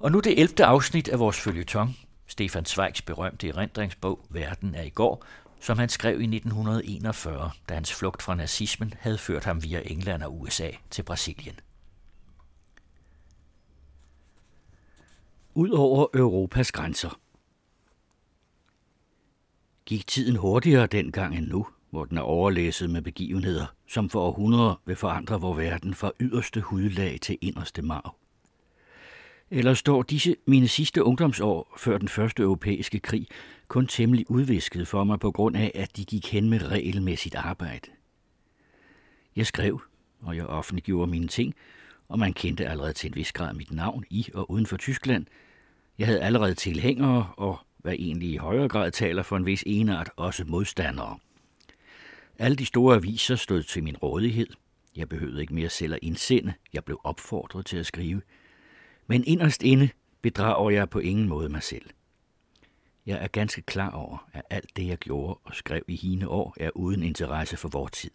Og nu det 11. afsnit af vores følgetong, Stefan Zweigs berømte erindringsbog Verden er i går, som han skrev i 1941, da hans flugt fra nazismen havde ført ham via England og USA til Brasilien. Ud over Europas grænser. Gik tiden hurtigere dengang end nu, hvor den er overlæsset med begivenheder, som for århundreder vil forandre vor verden fra yderste hudlag til inderste marv. Eller står disse mine sidste ungdomsår før den første europæiske krig kun temmelig udvisket for mig på grund af, at de gik hen med regelmæssigt arbejde? Jeg skrev, og jeg offentliggjorde mine ting, og man kendte allerede til en vis grad mit navn i og uden for Tyskland. Jeg havde allerede tilhængere, og hvad egentlig i højere grad taler for en vis enart, også modstandere. Alle de store aviser stod til min rådighed. Jeg behøvede ikke mere selv at indsende. Jeg blev opfordret til at skrive – men inderst inde bedrager jeg på ingen måde mig selv. Jeg er ganske klar over, at alt det, jeg gjorde og skrev i hine år, er uden interesse for vor tid.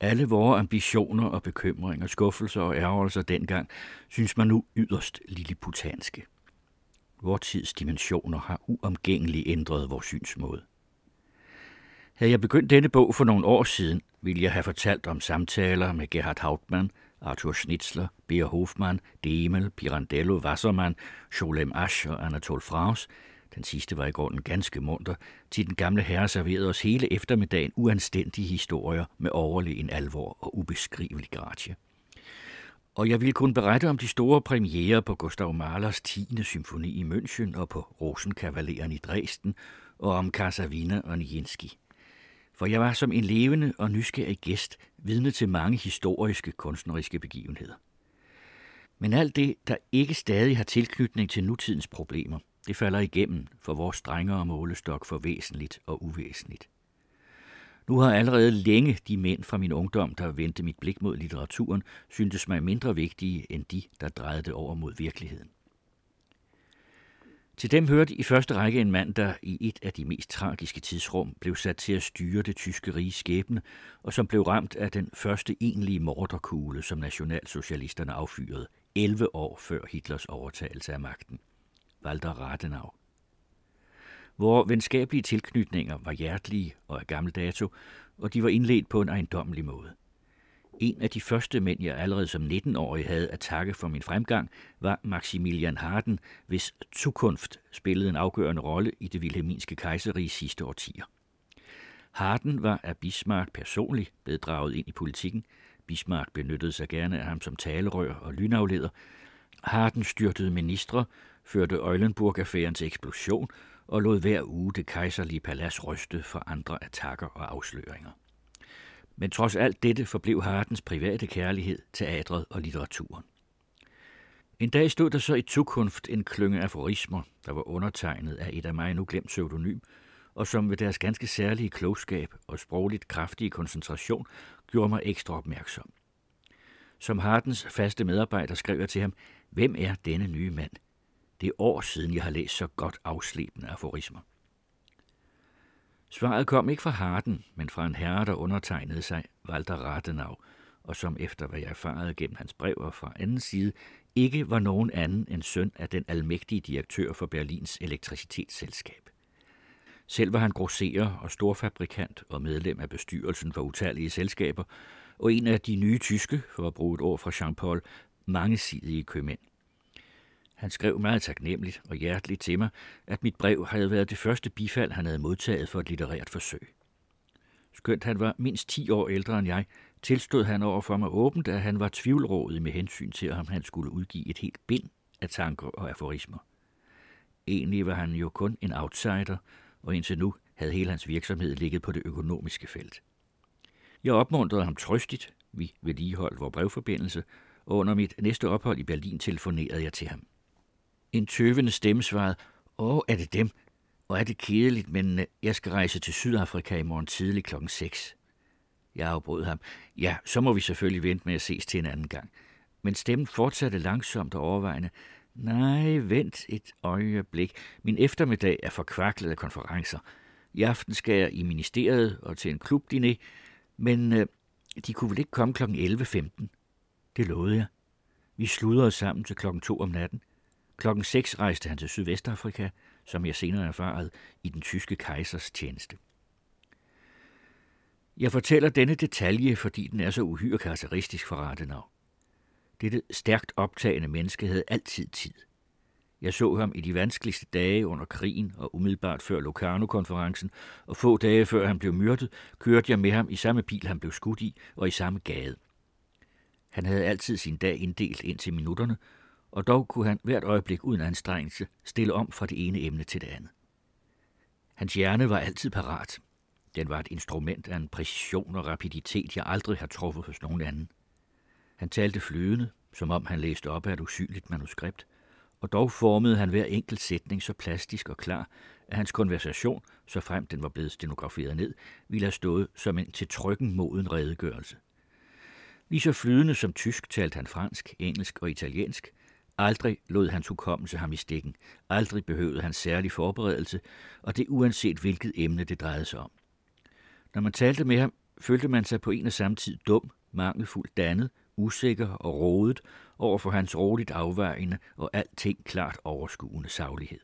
Alle vores ambitioner og bekymringer, skuffelser og ærgerelser dengang, synes man nu yderst lilleputanske. Vor tids dimensioner har uomgængeligt ændret vores synsmåde. Havde jeg begyndt denne bog for nogle år siden, ville jeg have fortalt om samtaler med Gerhard Hauptmann, Arthur Schnitzler, Beer Hofmann, Demel, Pirandello, Wassermann, Scholem Asch og Anatol Fraus, den sidste var i grunden ganske munter, til den gamle herre serverede os hele eftermiddagen uanstændige historier med overlegen alvor og ubeskrivelig gratie. Og jeg ville kun berette om de store premiere på Gustav Mahlers 10. symfoni i München og på Rosenkavaleren i Dresden, og om Casavina og Nijinsky for jeg var som en levende og nysgerrig gæst vidne til mange historiske kunstneriske begivenheder. Men alt det, der ikke stadig har tilknytning til nutidens problemer, det falder igennem for vores strengere målestok for væsentligt og uvæsentligt. Nu har allerede længe de mænd fra min ungdom, der vendte mit blik mod litteraturen, syntes mig mindre vigtige end de, der drejede det over mod virkeligheden. Til dem hørte i første række en mand, der i et af de mest tragiske tidsrum blev sat til at styre det tyske rige skæbne, og som blev ramt af den første egentlige morderkugle, som nationalsocialisterne affyrede 11 år før Hitlers overtagelse af magten. Walter Rathenau. Hvor venskabelige tilknytninger var hjertelige og af gammel dato, og de var indledt på en ejendommelig måde. En af de første mænd, jeg allerede som 19-årig havde at takke for min fremgang, var Maximilian Harden, hvis Zukunft spillede en afgørende rolle i det Wilhelminske kejserige sidste årtier. Harden var af Bismarck personligt blevet draget ind i politikken. Bismarck benyttede sig gerne af ham som talerør og lynafleder. Harden styrtede ministre, førte Eulenburg-affæren til eksplosion og lod hver uge det kejserlige palads ryste for andre attacker og afsløringer. Men trods alt dette forblev Hardens private kærlighed, teatret og litteraturen. En dag stod der så i Tukunft en klynge aforismer, der var undertegnet af et af mig nu glemt pseudonym, og som ved deres ganske særlige klogskab og sprogligt kraftige koncentration gjorde mig ekstra opmærksom. Som Hardens faste medarbejder skrev jeg til ham, hvem er denne nye mand? Det er år siden, jeg har læst så godt afslebende aforismer. Svaret kom ikke fra Harden, men fra en herre, der undertegnede sig, Walter Rathenau, og som efter hvad jeg erfarede gennem hans brev fra anden side, ikke var nogen anden end søn af den almægtige direktør for Berlins elektricitetsselskab. Selv var han grosserer og storfabrikant og medlem af bestyrelsen for utallige selskaber, og en af de nye tyske, for at bruge et ord fra Jean-Paul, mangesidige købmænd. Han skrev meget taknemmeligt og hjerteligt til mig, at mit brev havde været det første bifald, han havde modtaget for et litterært forsøg. Skønt han var mindst 10 år ældre end jeg, tilstod han over for mig åbent, at han var tvivlrådet med hensyn til, om han skulle udgive et helt bind af tanker og aforismer. Egentlig var han jo kun en outsider, og indtil nu havde hele hans virksomhed ligget på det økonomiske felt. Jeg opmuntrede ham trøstigt, vi vedligeholdt vores brevforbindelse, og under mit næste ophold i Berlin telefonerede jeg til ham. En tøvende stemme svarede, Åh, er det dem? Og er det kedeligt, men øh, jeg skal rejse til Sydafrika i morgen tidlig klokken 6. Jeg afbrød ham. Ja, så må vi selvfølgelig vente med at ses til en anden gang. Men stemmen fortsatte langsomt og overvejende. Nej, vent et øjeblik. Min eftermiddag er forkvaklet af konferencer. I aften skal jeg i ministeriet og til en klubdine, men øh, de kunne vel ikke komme kl. 11.15? Det lovede jeg. Vi sludrede sammen til klokken 2 om natten. Klokken 6 rejste han til Sydvestafrika, som jeg senere erfarede, i den tyske kejsers tjeneste. Jeg fortæller denne detalje, fordi den er så uhyre karakteristisk for Rathenau. Dette stærkt optagende menneske havde altid tid. Jeg så ham i de vanskeligste dage under krigen og umiddelbart før Locarno-konferencen, og få dage før han blev myrdet, kørte jeg med ham i samme bil, han blev skudt i, og i samme gade. Han havde altid sin dag inddelt ind til minutterne, og dog kunne han hvert øjeblik uden anstrengelse stille om fra det ene emne til det andet. Hans hjerne var altid parat. Den var et instrument af en præcision og rapiditet, jeg aldrig har truffet hos nogen anden. Han talte flydende, som om han læste op af et usynligt manuskript, og dog formede han hver enkelt sætning så plastisk og klar, at hans konversation, så frem den var blevet stenograferet ned, ville have stået som en til trykken moden redegørelse. Lige så flydende som tysk talte han fransk, engelsk og italiensk. Aldrig lod hans hukommelse ham i stikken. Aldrig behøvede han særlig forberedelse, og det uanset hvilket emne det drejede sig om. Når man talte med ham, følte man sig på en og samme tid dum, mangelfuldt dannet, usikker og rodet over for hans roligt afvejende og alting klart overskuende saglighed.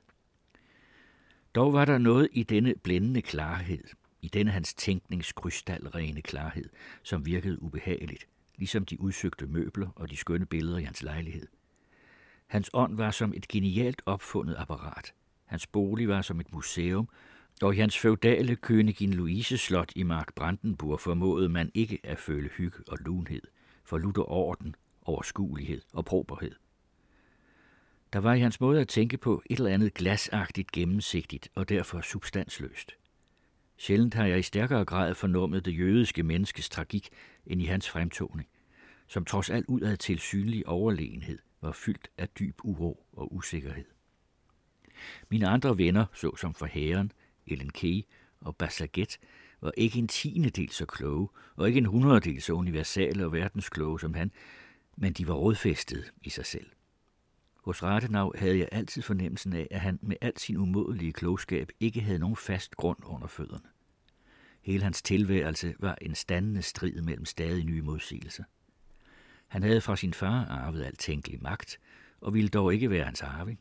Dog var der noget i denne blændende klarhed, i denne hans tænknings krystalrene klarhed, som virkede ubehageligt, ligesom de udsøgte møbler og de skønne billeder i hans lejlighed. Hans ånd var som et genialt opfundet apparat. Hans bolig var som et museum, og i hans feudale Königin Louise slot i Mark Brandenburg formåede man ikke at føle hygge og lunhed, for lutter orden, overskuelighed og proberhed. Der var i hans måde at tænke på et eller andet glasagtigt gennemsigtigt og derfor substansløst. Sjældent har jeg i stærkere grad fornummet det jødiske menneskes tragik end i hans fremtoning, som trods alt udad til synlig overlegenhed var fyldt af dyb uro og usikkerhed. Mine andre venner, såsom for herren, Ellen Key og Bassaget, var ikke en tiende del så kloge, og ikke en hundrededel så universale og verdenskloge som han, men de var rådfæstet i sig selv. Hos Rathenau havde jeg altid fornemmelsen af, at han med al sin umådelige klogskab ikke havde nogen fast grund under fødderne. Hele hans tilværelse var en standende strid mellem stadig nye modsigelser. Han havde fra sin far arvet alt tænkelig magt, og ville dog ikke være hans arving.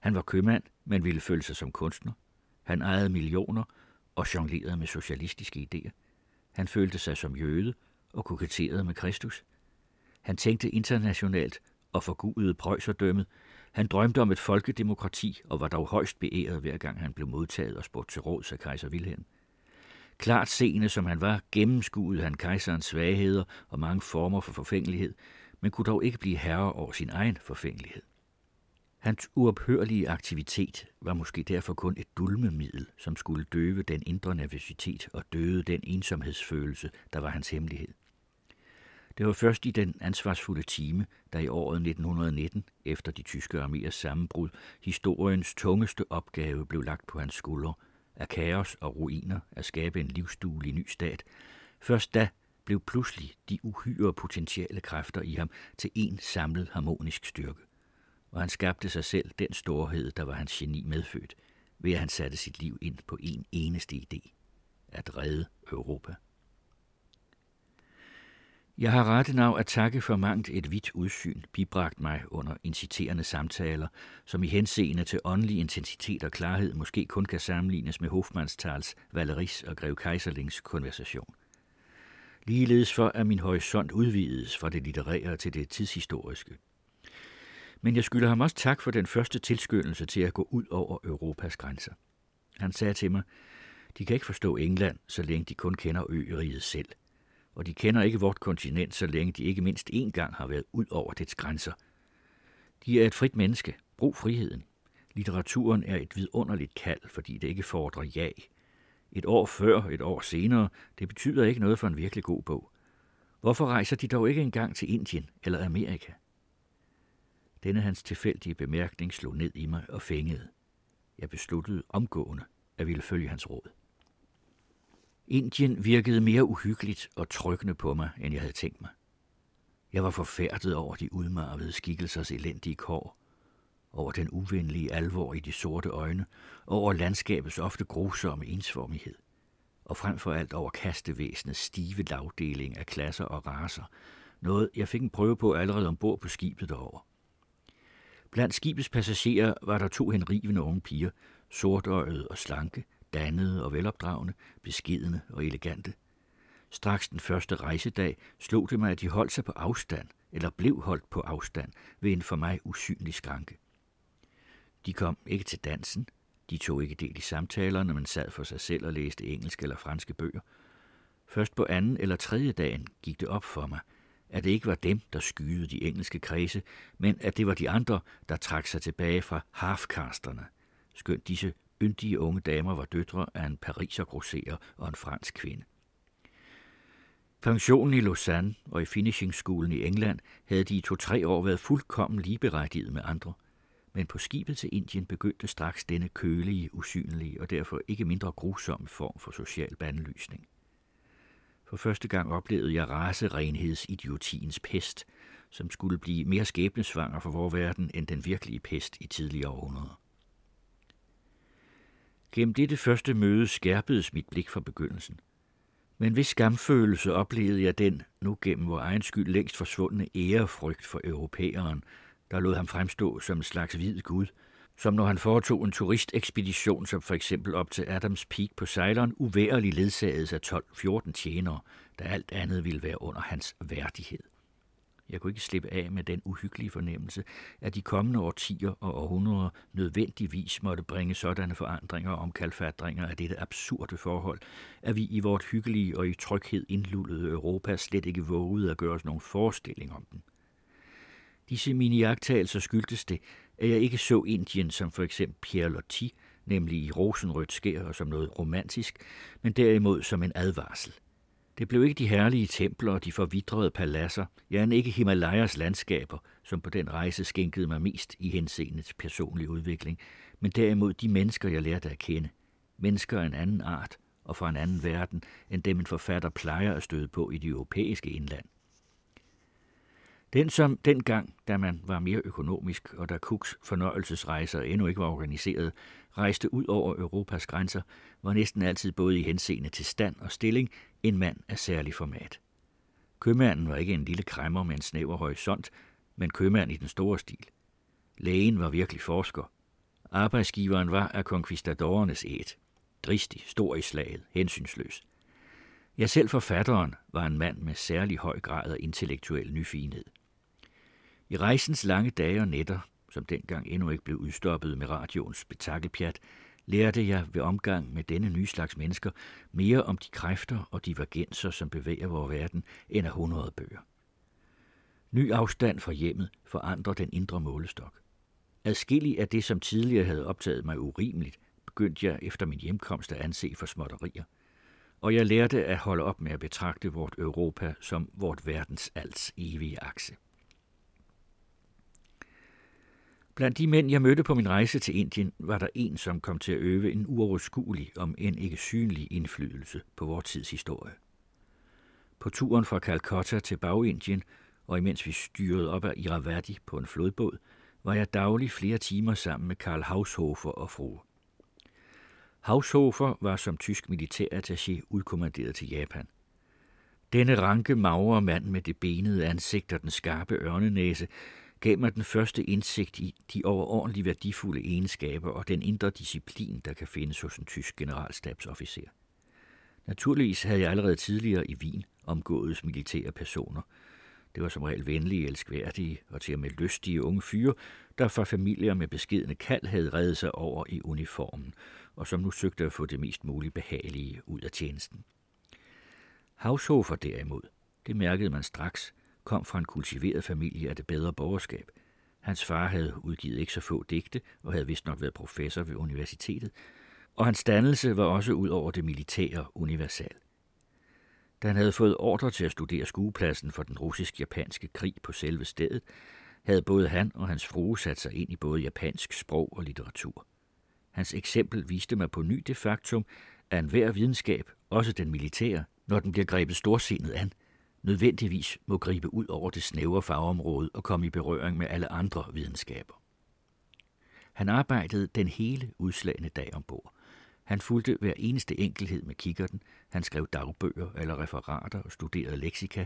Han var købmand, men ville føle sig som kunstner. Han ejede millioner og jonglerede med socialistiske idéer. Han følte sig som jøde og koketterede med Kristus. Han tænkte internationalt og forgudede prøjserdømmet. Han drømte om et folkedemokrati og var dog højst beæret, hver gang han blev modtaget og spurgt til råds af kejser Wilhelm. Klart seende som han var, gennemskuede han kejserens svagheder og mange former for forfængelighed, men kunne dog ikke blive herre over sin egen forfængelighed. Hans uophørlige aktivitet var måske derfor kun et dulmemiddel, som skulle døve den indre nervøsitet og døde den ensomhedsfølelse, der var hans hemmelighed. Det var først i den ansvarsfulde time, der i året 1919, efter de tyske arméers sammenbrud, historiens tungeste opgave blev lagt på hans skuldre, af kaos og ruiner at skabe en livsduelig ny stat. Først da blev pludselig de uhyre potentielle kræfter i ham til en samlet harmonisk styrke. Og han skabte sig selv den storhed, der var hans geni medfødt, ved at han satte sit liv ind på en eneste idé. At redde Europa. Jeg har Rathenau at takke for mangt et vidt udsyn, bibragt mig under inciterende samtaler, som i henseende til åndelig intensitet og klarhed måske kun kan sammenlignes med Hofmannstals, Valeris og Grev Kaiserlings konversation. Ligeledes for, at min horisont udvides fra det litterære til det tidshistoriske. Men jeg skylder ham også tak for den første tilskyndelse til at gå ud over Europas grænser. Han sagde til mig, de kan ikke forstå England, så længe de kun kender øriget selv – og de kender ikke vort kontinent, så længe de ikke mindst én gang har været ud over dets grænser. De er et frit menneske. Brug friheden. Litteraturen er et vidunderligt kald, fordi det ikke fordrer ja. Et år før, et år senere, det betyder ikke noget for en virkelig god bog. Hvorfor rejser de dog ikke engang til Indien eller Amerika? Denne hans tilfældige bemærkning slog ned i mig og fængede. Jeg besluttede omgående at ville følge hans råd. Indien virkede mere uhyggeligt og trykkende på mig, end jeg havde tænkt mig. Jeg var forfærdet over de udmarvede skikkelsers elendige kår, over den uvenlige alvor i de sorte øjne, over landskabets ofte grusomme ensformighed, og frem for alt over kastevæsenets stive lavdeling af klasser og raser, noget jeg fik en prøve på allerede ombord på skibet derover. Blandt skibets passagerer var der to henrivende unge piger, sortøjede og slanke, dannede og velopdragende, beskidende og elegante. Straks den første rejsedag slog det mig, at de holdt sig på afstand, eller blev holdt på afstand, ved en for mig usynlig skranke. De kom ikke til dansen, de tog ikke del i samtalerne, men sad for sig selv og læste engelske eller franske bøger. Først på anden eller tredje dagen gik det op for mig, at det ikke var dem, der skyede de engelske kredse, men at det var de andre, der trak sig tilbage fra halfkasterne, skønt disse yndige unge damer var døtre af en pariser grosserer og en fransk kvinde. Pensionen i Lausanne og i finishingskolen i England havde de i to-tre år været fuldkommen ligeberettiget med andre. Men på skibet til Indien begyndte straks denne kølige, usynlige og derfor ikke mindre grusomme form for social bandlysning. For første gang oplevede jeg raserenhedsidiotiens pest, som skulle blive mere skæbnesvanger for vores verden end den virkelige pest i tidligere århundreder. Gennem dette første møde skærpedes mit blik fra begyndelsen. Men hvis skamfølelse oplevede jeg den, nu gennem vor egen skyld længst forsvundne ærefrygt for europæeren, der lod ham fremstå som en slags hvid gud, som når han foretog en turistekspedition, som for eksempel op til Adams Peak på Ceylon, uværligt ledsagedes af 12-14 tjenere, da alt andet ville være under hans værdighed. Jeg kunne ikke slippe af med den uhyggelige fornemmelse, at de kommende årtier og århundreder nødvendigvis måtte bringe sådanne forandringer om omkalfatringer af dette absurde forhold, at vi i vort hyggelige og i tryghed indlullede Europa slet ikke vågede at gøre os nogen forestilling om den. Disse miniagtagelser skyldtes det, at jeg ikke så Indien som for eksempel Pierre Loti, nemlig i rosenrødt skær og som noget romantisk, men derimod som en advarsel – det blev ikke de herlige templer og de forvidrede paladser, ja, end ikke Himalayas landskaber, som på den rejse skænkede mig mest i henseende til personlig udvikling, men derimod de mennesker, jeg lærte at kende. Mennesker af en anden art og fra en anden verden, end dem en forfatter plejer at støde på i det europæiske indland. Den som dengang, da man var mere økonomisk, og da Cooks fornøjelsesrejser endnu ikke var organiseret, rejste ud over Europas grænser, var næsten altid både i henseende til stand og stilling en mand af særlig format. Købmanden var ikke en lille kræmmer med en snæver horisont, men købmand i den store stil. Lægen var virkelig forsker. Arbejdsgiveren var af konkvistadorernes æt. Dristig, stor i slaget, hensynsløs. Ja, selv forfatteren var en mand med særlig høj grad af intellektuel nyfinhed. I rejsens lange dage og nætter, som dengang endnu ikke blev udstoppet med radioens betakkepjat, lærte jeg ved omgang med denne nye slags mennesker mere om de kræfter og divergenser, som bevæger vores verden, end af hundrede bøger. Ny afstand fra hjemmet forandrer den indre målestok. Adskillig af det, som tidligere havde optaget mig urimeligt, begyndte jeg efter min hjemkomst at anse for småtterier. Og jeg lærte at holde op med at betragte vort Europa som vort verdens alts evige akse. Blandt de mænd, jeg mødte på min rejse til Indien, var der en, som kom til at øve en uoverskuelig, om end ikke synlig indflydelse på vores tids historie. På turen fra Calcutta til Bagindien, og imens vi styrede op ad Iravati på en flodbåd, var jeg daglig flere timer sammen med Karl Haushofer og fru. Haushofer var som tysk militærattaché udkommanderet til Japan. Denne ranke, magre mand med det benede ansigt og den skarpe ørnenæse gav mig den første indsigt i de overordentlig værdifulde egenskaber og den indre disciplin, der kan findes hos en tysk generalstabsofficer. Naturligvis havde jeg allerede tidligere i Wien omgået militære personer. Det var som regel venlige, elskværdige og til og med lystige unge fyre, der fra familier med beskedende kald havde reddet sig over i uniformen, og som nu søgte at få det mest muligt behagelige ud af tjenesten. Haushofer derimod, det mærkede man straks, kom fra en kultiveret familie af det bedre borgerskab. Hans far havde udgivet ikke så få digte og havde vist nok været professor ved universitetet, og hans dannelse var også ud over det militære universal. Da han havde fået ordre til at studere skuepladsen for den russisk-japanske krig på selve stedet, havde både han og hans frue sat sig ind i både japansk sprog og litteratur. Hans eksempel viste mig på ny det faktum, at enhver videnskab, også den militære, når den bliver grebet storsindet an, nødvendigvis må gribe ud over det snævre fagområde og komme i berøring med alle andre videnskaber. Han arbejdede den hele udslagende dag ombord. Han fulgte hver eneste enkelhed med kikkerten, han skrev dagbøger eller referater og studerede leksika.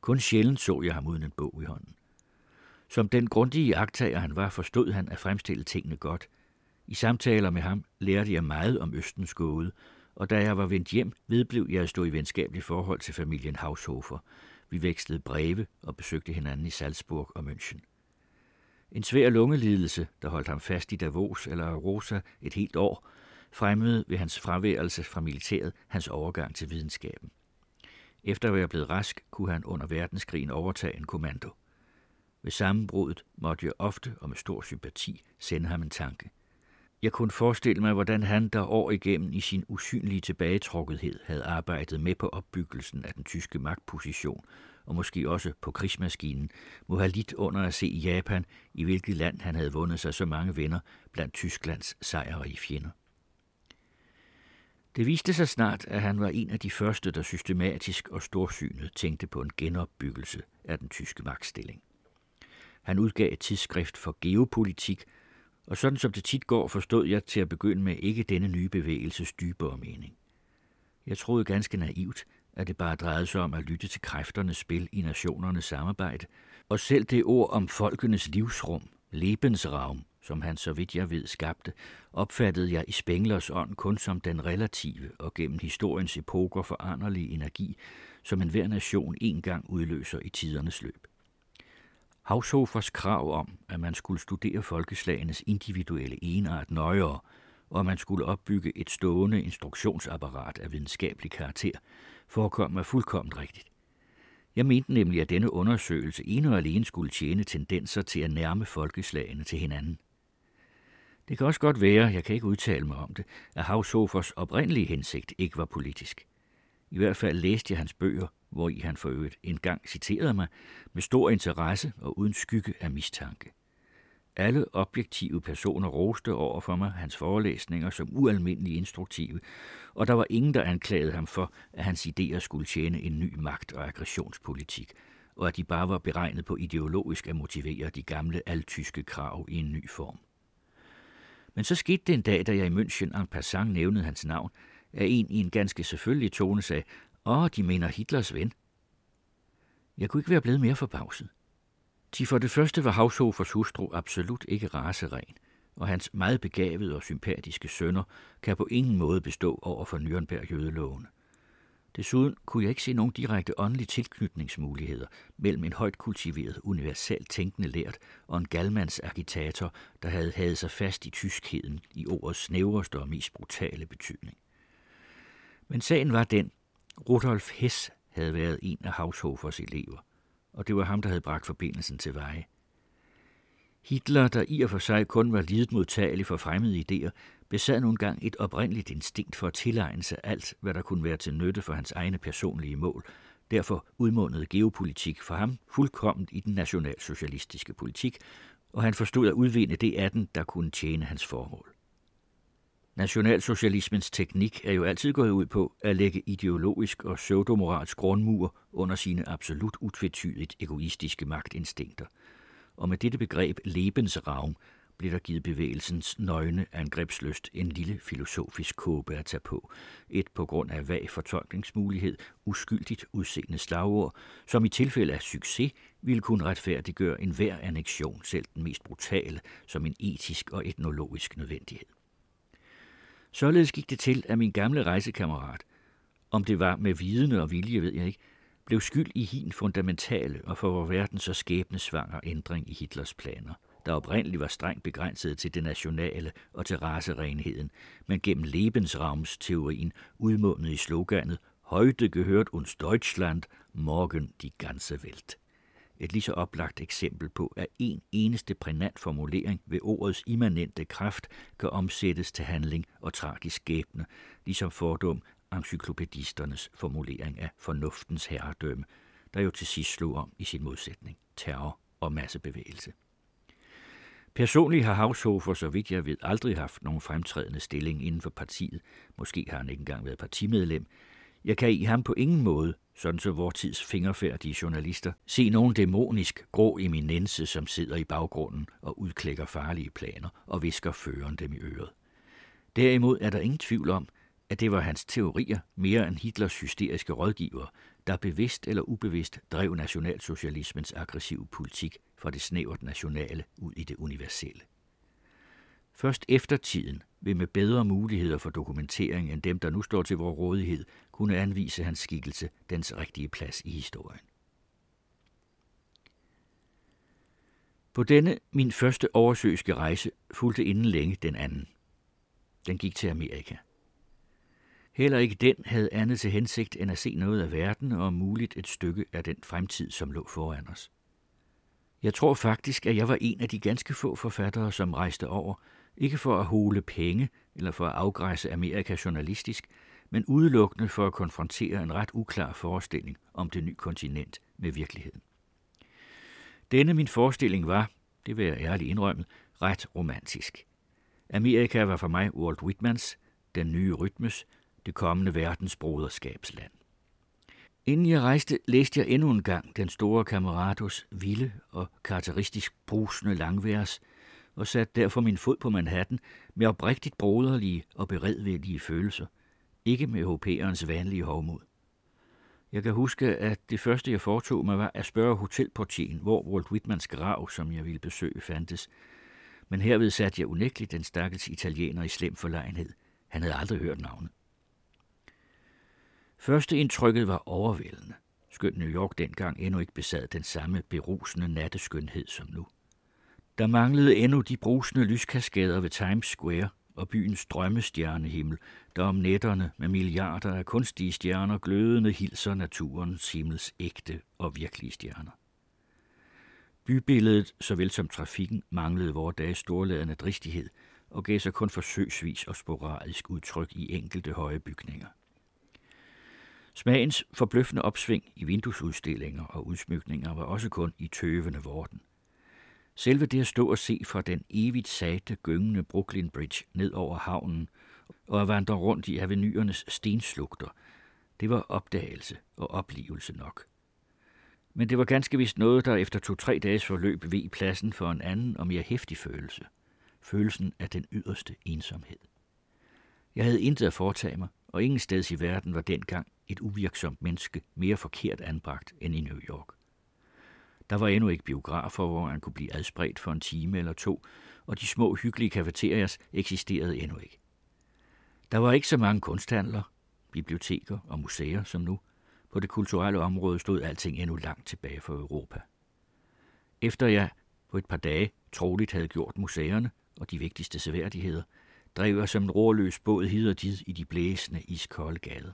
Kun sjældent så jeg ham uden en bog i hånden. Som den grundige agtager han var, forstod han at fremstille tingene godt. I samtaler med ham lærte jeg meget om Østens gåde, og da jeg var vendt hjem, vedblev jeg at stå i venskabeligt forhold til familien Haushofer. Vi vekslede breve og besøgte hinanden i Salzburg og München. En svær lungelidelse, der holdt ham fast i Davos eller Rosa et helt år, fremmede ved hans fraværelse fra militæret hans overgang til videnskaben. Efter at være blevet rask, kunne han under verdenskrigen overtage en kommando. Ved sammenbruddet måtte jeg ofte og med stor sympati sende ham en tanke. Jeg kunne forestille mig, hvordan han der år igennem i sin usynlige tilbagetrukkethed havde arbejdet med på opbyggelsen af den tyske magtposition, og måske også på krigsmaskinen, må have lidt under at se Japan, i hvilket land han havde vundet sig så mange venner blandt Tysklands sejrige fjender. Det viste sig snart, at han var en af de første, der systematisk og storsynet tænkte på en genopbyggelse af den tyske magtstilling. Han udgav et tidsskrift for geopolitik, og sådan som det tit går, forstod jeg til at begynde med ikke denne nye bevægelses dybere mening. Jeg troede ganske naivt, at det bare drejede sig om at lytte til kræfternes spil i nationernes samarbejde, og selv det ord om folkenes livsrum, Lebensraum, som han så vidt jeg ved skabte, opfattede jeg i Spenglers ånd kun som den relative og gennem historiens epoker foranderlige energi, som enhver nation engang udløser i tidernes løb. Haushofers krav om, at man skulle studere folkeslagenes individuelle enart nøjere, og at man skulle opbygge et stående instruktionsapparat af videnskabelig karakter, forekom mig fuldkommen rigtigt. Jeg mente nemlig, at denne undersøgelse ene og alene skulle tjene tendenser til at nærme folkeslagene til hinanden. Det kan også godt være, jeg kan ikke udtale mig om det, at Haushofers oprindelige hensigt ikke var politisk. I hvert fald læste jeg hans bøger, hvor i han for øvrigt engang citerede mig med stor interesse og uden skygge af mistanke. Alle objektive personer roste over for mig hans forelæsninger som ualmindeligt instruktive, og der var ingen, der anklagede ham for, at hans idéer skulle tjene en ny magt- og aggressionspolitik, og at de bare var beregnet på ideologisk at motivere de gamle altyske krav i en ny form. Men så skete det en dag, da jeg i München en passant nævnede hans navn, at en i en ganske selvfølgelig tone sagde, Åh, de mener Hitlers ven. Jeg kunne ikke være blevet mere forbavset. Til for det første var Haushofers hustru absolut ikke raseren, og hans meget begavede og sympatiske sønner kan på ingen måde bestå over for Nürnberg jødeloven. Desuden kunne jeg ikke se nogen direkte åndelige tilknytningsmuligheder mellem en højt kultiveret, universelt tænkende lært og en galmands agitator, der havde hadet sig fast i tyskheden i ordets snævreste og mest brutale betydning. Men sagen var den, Rudolf Hess havde været en af Haushofers elever, og det var ham, der havde bragt forbindelsen til veje. Hitler, der i og for sig kun var lidet modtagelig for fremmede idéer, besad nogle gang et oprindeligt instinkt for at tilegne sig alt, hvad der kunne være til nytte for hans egne personlige mål. Derfor udmundede geopolitik for ham fuldkommen i den nationalsocialistiske politik, og han forstod at udvinde det af den, der kunne tjene hans formål. Nationalsocialismens teknik er jo altid gået ud på at lægge ideologisk og pseudomoralsk grundmur under sine absolut utvetydigt egoistiske magtinstinkter. Og med dette begreb Lebensraum blev der givet bevægelsens nøgne angrebsløst en lille filosofisk kåbe at tage på. Et på grund af vag fortolkningsmulighed, uskyldigt udseende slagord, som i tilfælde af succes ville kunne retfærdiggøre enhver annektion, selv den mest brutale, som en etisk og etnologisk nødvendighed. Således gik det til, at min gamle rejsekammerat, om det var med vidende og vilje, ved jeg ikke, blev skyld i hin fundamentale og for vor verden så skæbnesvanger ændring i Hitlers planer, der oprindeligt var strengt begrænset til det nationale og til racerenheden, men gennem Lebensraums-teorien udmundet i sloganet Heute gehört uns Deutschland, morgen die ganze Welt et lige så oplagt eksempel på, at en eneste prænant formulering ved ordets immanente kraft kan omsættes til handling og tragisk skæbne, ligesom fordum encyklopædisternes formulering af fornuftens herredømme, der jo til sidst slog om i sin modsætning terror og massebevægelse. Personligt har Haushofer, så vidt jeg ved, aldrig haft nogen fremtrædende stilling inden for partiet. Måske har han ikke engang været partimedlem, jeg kan i ham på ingen måde, sådan så vor tids fingerfærdige journalister, se nogen dæmonisk grå eminence, som sidder i baggrunden og udklækker farlige planer og visker føreren dem i øret. Derimod er der ingen tvivl om, at det var hans teorier mere end Hitlers hysteriske rådgiver, der bevidst eller ubevidst drev nationalsocialismens aggressive politik fra det snævert nationale ud i det universelle. Først efter tiden vil med bedre muligheder for dokumentering end dem, der nu står til vores rådighed, kunne anvise hans skikkelse dens rigtige plads i historien. På denne min første oversøiske rejse fulgte inden længe den anden. Den gik til Amerika. Heller ikke den havde andet til hensigt end at se noget af verden og om muligt et stykke af den fremtid, som lå foran os. Jeg tror faktisk, at jeg var en af de ganske få forfattere, som rejste over, ikke for at hole penge eller for at afgræsse Amerika journalistisk, men udelukkende for at konfrontere en ret uklar forestilling om det nye kontinent med virkeligheden. Denne min forestilling var, det vil jeg ærligt indrømme, ret romantisk. Amerika var for mig Walt Whitmans, den nye rytmes, det kommende verdens broderskabsland. Inden jeg rejste, læste jeg endnu en gang den store kammeratos vilde og karakteristisk brusende langværs, og satte derfor min fod på Manhattan med oprigtigt broderlige og beredvillige følelser, ikke med HP'erens vanlige hovmod. Jeg kan huske, at det første, jeg foretog mig, var at spørge hotelportien, hvor Walt Whitmans grav, som jeg ville besøge, fandtes. Men herved satte jeg unægteligt den stakkels italiener i slem forlegenhed. Han havde aldrig hørt navnet. Første indtrykket var overvældende, skønt New York dengang endnu ikke besad den samme berusende natteskønhed som nu. Der manglede endnu de brusende lyskaskader ved Times Square og byens drømmestjernehimmel, der om nætterne med milliarder af kunstige stjerner glødende hilser naturens himmels ægte og virkelige stjerner. Bybilledet, såvel som trafikken, manglede vore dages storladende dristighed og gav sig kun forsøgsvis og sporadisk udtryk i enkelte høje bygninger. Smagens forbløffende opsving i vinduesudstillinger og udsmykninger var også kun i tøvende vorden. Selve det at stå og se fra den evigt sagte, gyngende Brooklyn Bridge ned over havnen og at vandre rundt i avenyernes stenslugter, det var opdagelse og oplevelse nok. Men det var ganske vist noget, der efter to-tre dages forløb ved pladsen for en anden og mere hæftig følelse. Følelsen af den yderste ensomhed. Jeg havde intet at foretage mig, og ingen steds i verden var dengang et uvirksomt menneske mere forkert anbragt end i New York. Der var endnu ikke biografer, hvor han kunne blive adspredt for en time eller to, og de små hyggelige kafeterias eksisterede endnu ikke. Der var ikke så mange kunsthandler, biblioteker og museer som nu. På det kulturelle område stod alting endnu langt tilbage for Europa. Efter jeg på et par dage troligt havde gjort museerne og de vigtigste seværdigheder, drev jeg som en råløs båd hid og did i de blæsende, iskolde gader.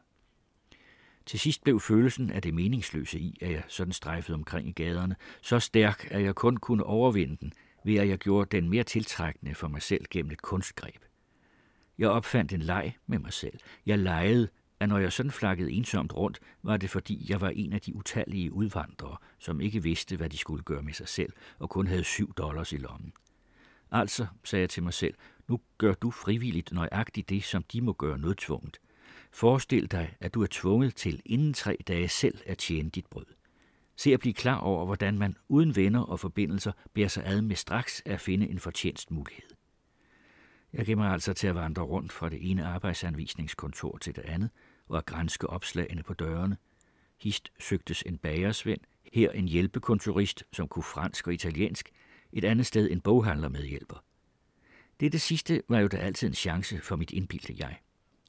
Til sidst blev følelsen af det meningsløse i, at jeg sådan strejfede omkring i gaderne, så stærk, at jeg kun kunne overvinde den, ved at jeg gjorde den mere tiltrækkende for mig selv gennem et kunstgreb. Jeg opfandt en leg med mig selv. Jeg legede, at når jeg sådan flakkede ensomt rundt, var det fordi, jeg var en af de utallige udvandrere, som ikke vidste, hvad de skulle gøre med sig selv, og kun havde syv dollars i lommen. Altså, sagde jeg til mig selv, nu gør du frivilligt nøjagtigt det, som de må gøre nødtvunget. Forestil dig, at du er tvunget til inden tre dage selv at tjene dit brød. Se at blive klar over, hvordan man uden venner og forbindelser bærer sig ad med straks at finde en fortjenst mulighed. Jeg gemmer mig altså til at vandre rundt fra det ene arbejdsanvisningskontor til det andet og at grænske opslagene på dørene. Hist søgtes en bagersvend, her en hjælpekontorist, som kunne fransk og italiensk, et andet sted en boghandler medhjælper. Det, det sidste var jo da altid en chance for mit indbildte jeg.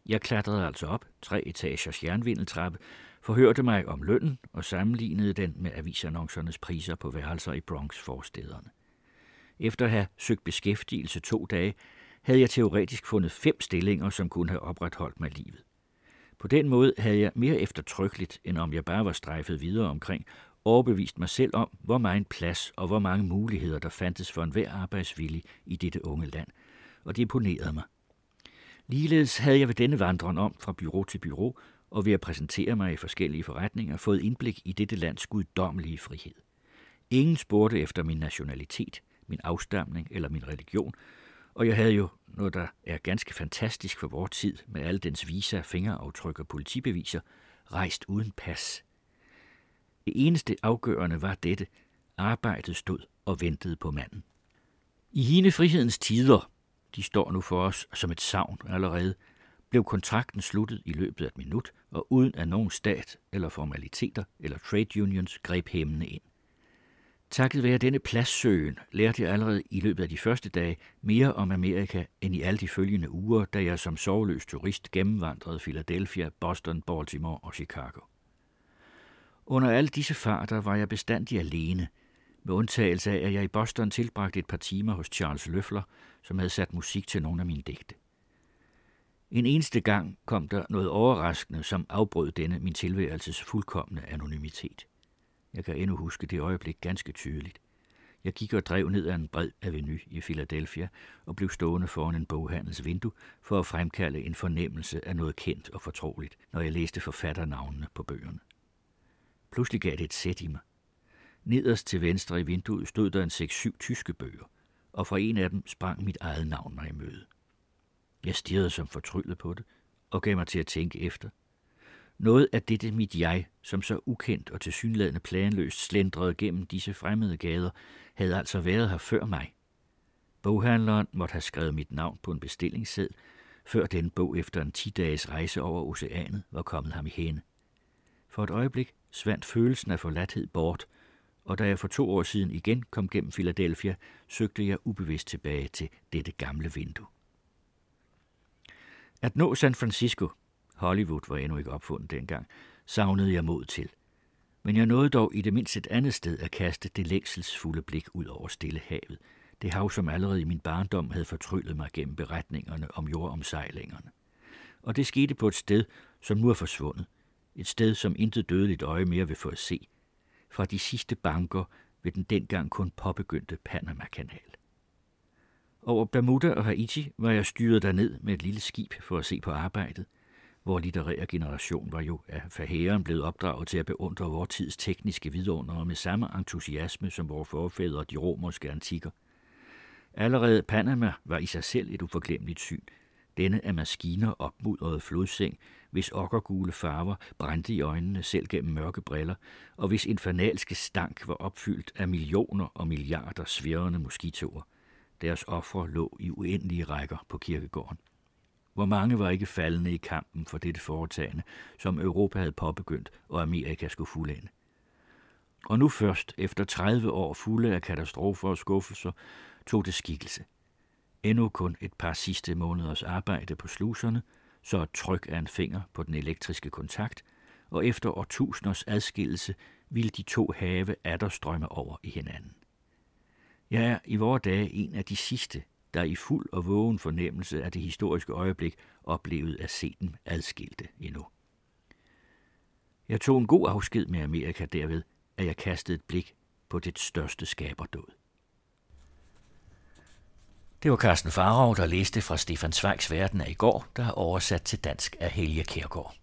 Jeg klatrede altså op, tre etagers jernvindeltrappe, forhørte mig om lønnen og sammenlignede den med avisannoncernes priser på værelser i Bronx-forstederne. Efter at have søgt beskæftigelse to dage, havde jeg teoretisk fundet fem stillinger, som kunne have opretholdt mig livet. På den måde havde jeg mere eftertrykkeligt, end om jeg bare var strejfet videre omkring, overbevist mig selv om, hvor meget plads og hvor mange muligheder der fandtes for enhver arbejdsvillig i dette unge land, og det imponerede mig. Ligeledes havde jeg ved denne vandren om fra byrå til byrå, og ved at præsentere mig i forskellige forretninger, fået indblik i dette lands guddommelige frihed. Ingen spurgte efter min nationalitet, min afstamning eller min religion, og jeg havde jo noget, der er ganske fantastisk for vores tid, med alle dens visa, fingeraftryk og politibeviser, rejst uden pas. Det eneste afgørende var dette. Arbejdet stod og ventede på manden. I hine frihedens tider, de står nu for os som et savn allerede, blev kontrakten sluttet i løbet af et minut, og uden at nogen stat eller formaliteter eller trade unions greb hæmmende ind. Takket være denne pladssøgen lærte jeg allerede i løbet af de første dage mere om Amerika end i alle de følgende uger, da jeg som sovløs turist gennemvandrede Philadelphia, Boston, Baltimore og Chicago. Under alle disse farter var jeg bestandig alene, med undtagelse af, at jeg i Boston tilbragte et par timer hos Charles Løffler, som havde sat musik til nogle af mine digte. En eneste gang kom der noget overraskende, som afbrød denne min tilværelses fuldkommende anonymitet. Jeg kan endnu huske det øjeblik ganske tydeligt. Jeg gik og drev ned ad en bred avenue i Philadelphia og blev stående foran en boghandels vindue for at fremkalde en fornemmelse af noget kendt og fortroligt, når jeg læste forfatternavnene på bøgerne. Pludselig gav det et sæt i mig. Nederst til venstre i vinduet stod der en 6-7 tyske bøger, og fra en af dem sprang mit eget navn mig i møde. Jeg stirrede som fortryllet på det, og gav mig til at tænke efter. Noget af dette mit jeg, som så ukendt og tilsyneladende planløst slendrede gennem disse fremmede gader, havde altså været her før mig. Boghandleren måtte have skrevet mit navn på en bestillingsseddel, før den bog efter en 10 dages rejse over oceanet var kommet ham i hænde. For et øjeblik svandt følelsen af forladthed bort, og da jeg for to år siden igen kom gennem Philadelphia, søgte jeg ubevidst tilbage til dette gamle vindue. At nå San Francisco, Hollywood var endnu ikke opfundet dengang, savnede jeg mod til. Men jeg nåede dog i det mindste et andet sted at kaste det længselsfulde blik ud over stille havet, det hav, som allerede i min barndom havde fortryllet mig gennem beretningerne om jordomsejlingerne. Og det skete på et sted, som nu er forsvundet. Et sted, som intet dødeligt øje mere vil få at se. Fra de sidste banker ved den dengang kun påbegyndte Panama-kanal. Over Bermuda og Haiti var jeg styret derned med et lille skib for at se på arbejdet. Hvor litterære generation var jo af forhæren blevet opdraget til at beundre vores tids tekniske vidunder med samme entusiasme som vores forfædre de romerske antikker. Allerede Panama var i sig selv et uforglemmeligt syn. Denne af maskiner opmudrede flodseng, hvis okkergule farver brændte i øjnene selv gennem mørke briller, og hvis infernalske stank var opfyldt af millioner og milliarder svirrende moskitoer. Deres ofre lå i uendelige rækker på kirkegården. Hvor mange var ikke faldende i kampen for dette foretagende, som Europa havde påbegyndt, og Amerika skulle fuldende. Og nu først, efter 30 år fulde af katastrofer og skuffelser, tog det skikkelse. Endnu kun et par sidste måneders arbejde på sluserne, så et tryk af en finger på den elektriske kontakt, og efter årtusinders adskillelse ville de to have strømme over i hinanden. Jeg er i vore dage en af de sidste, der i fuld og vågen fornemmelse af det historiske øjeblik oplevede at se dem adskilte endnu. Jeg tog en god afsked med Amerika derved, at jeg kastede et blik på det største skaberdåd. Det var Carsten Farov, der læste fra Stefan Zweigs Verden af i går, der er oversat til dansk af Helge Kærgaard.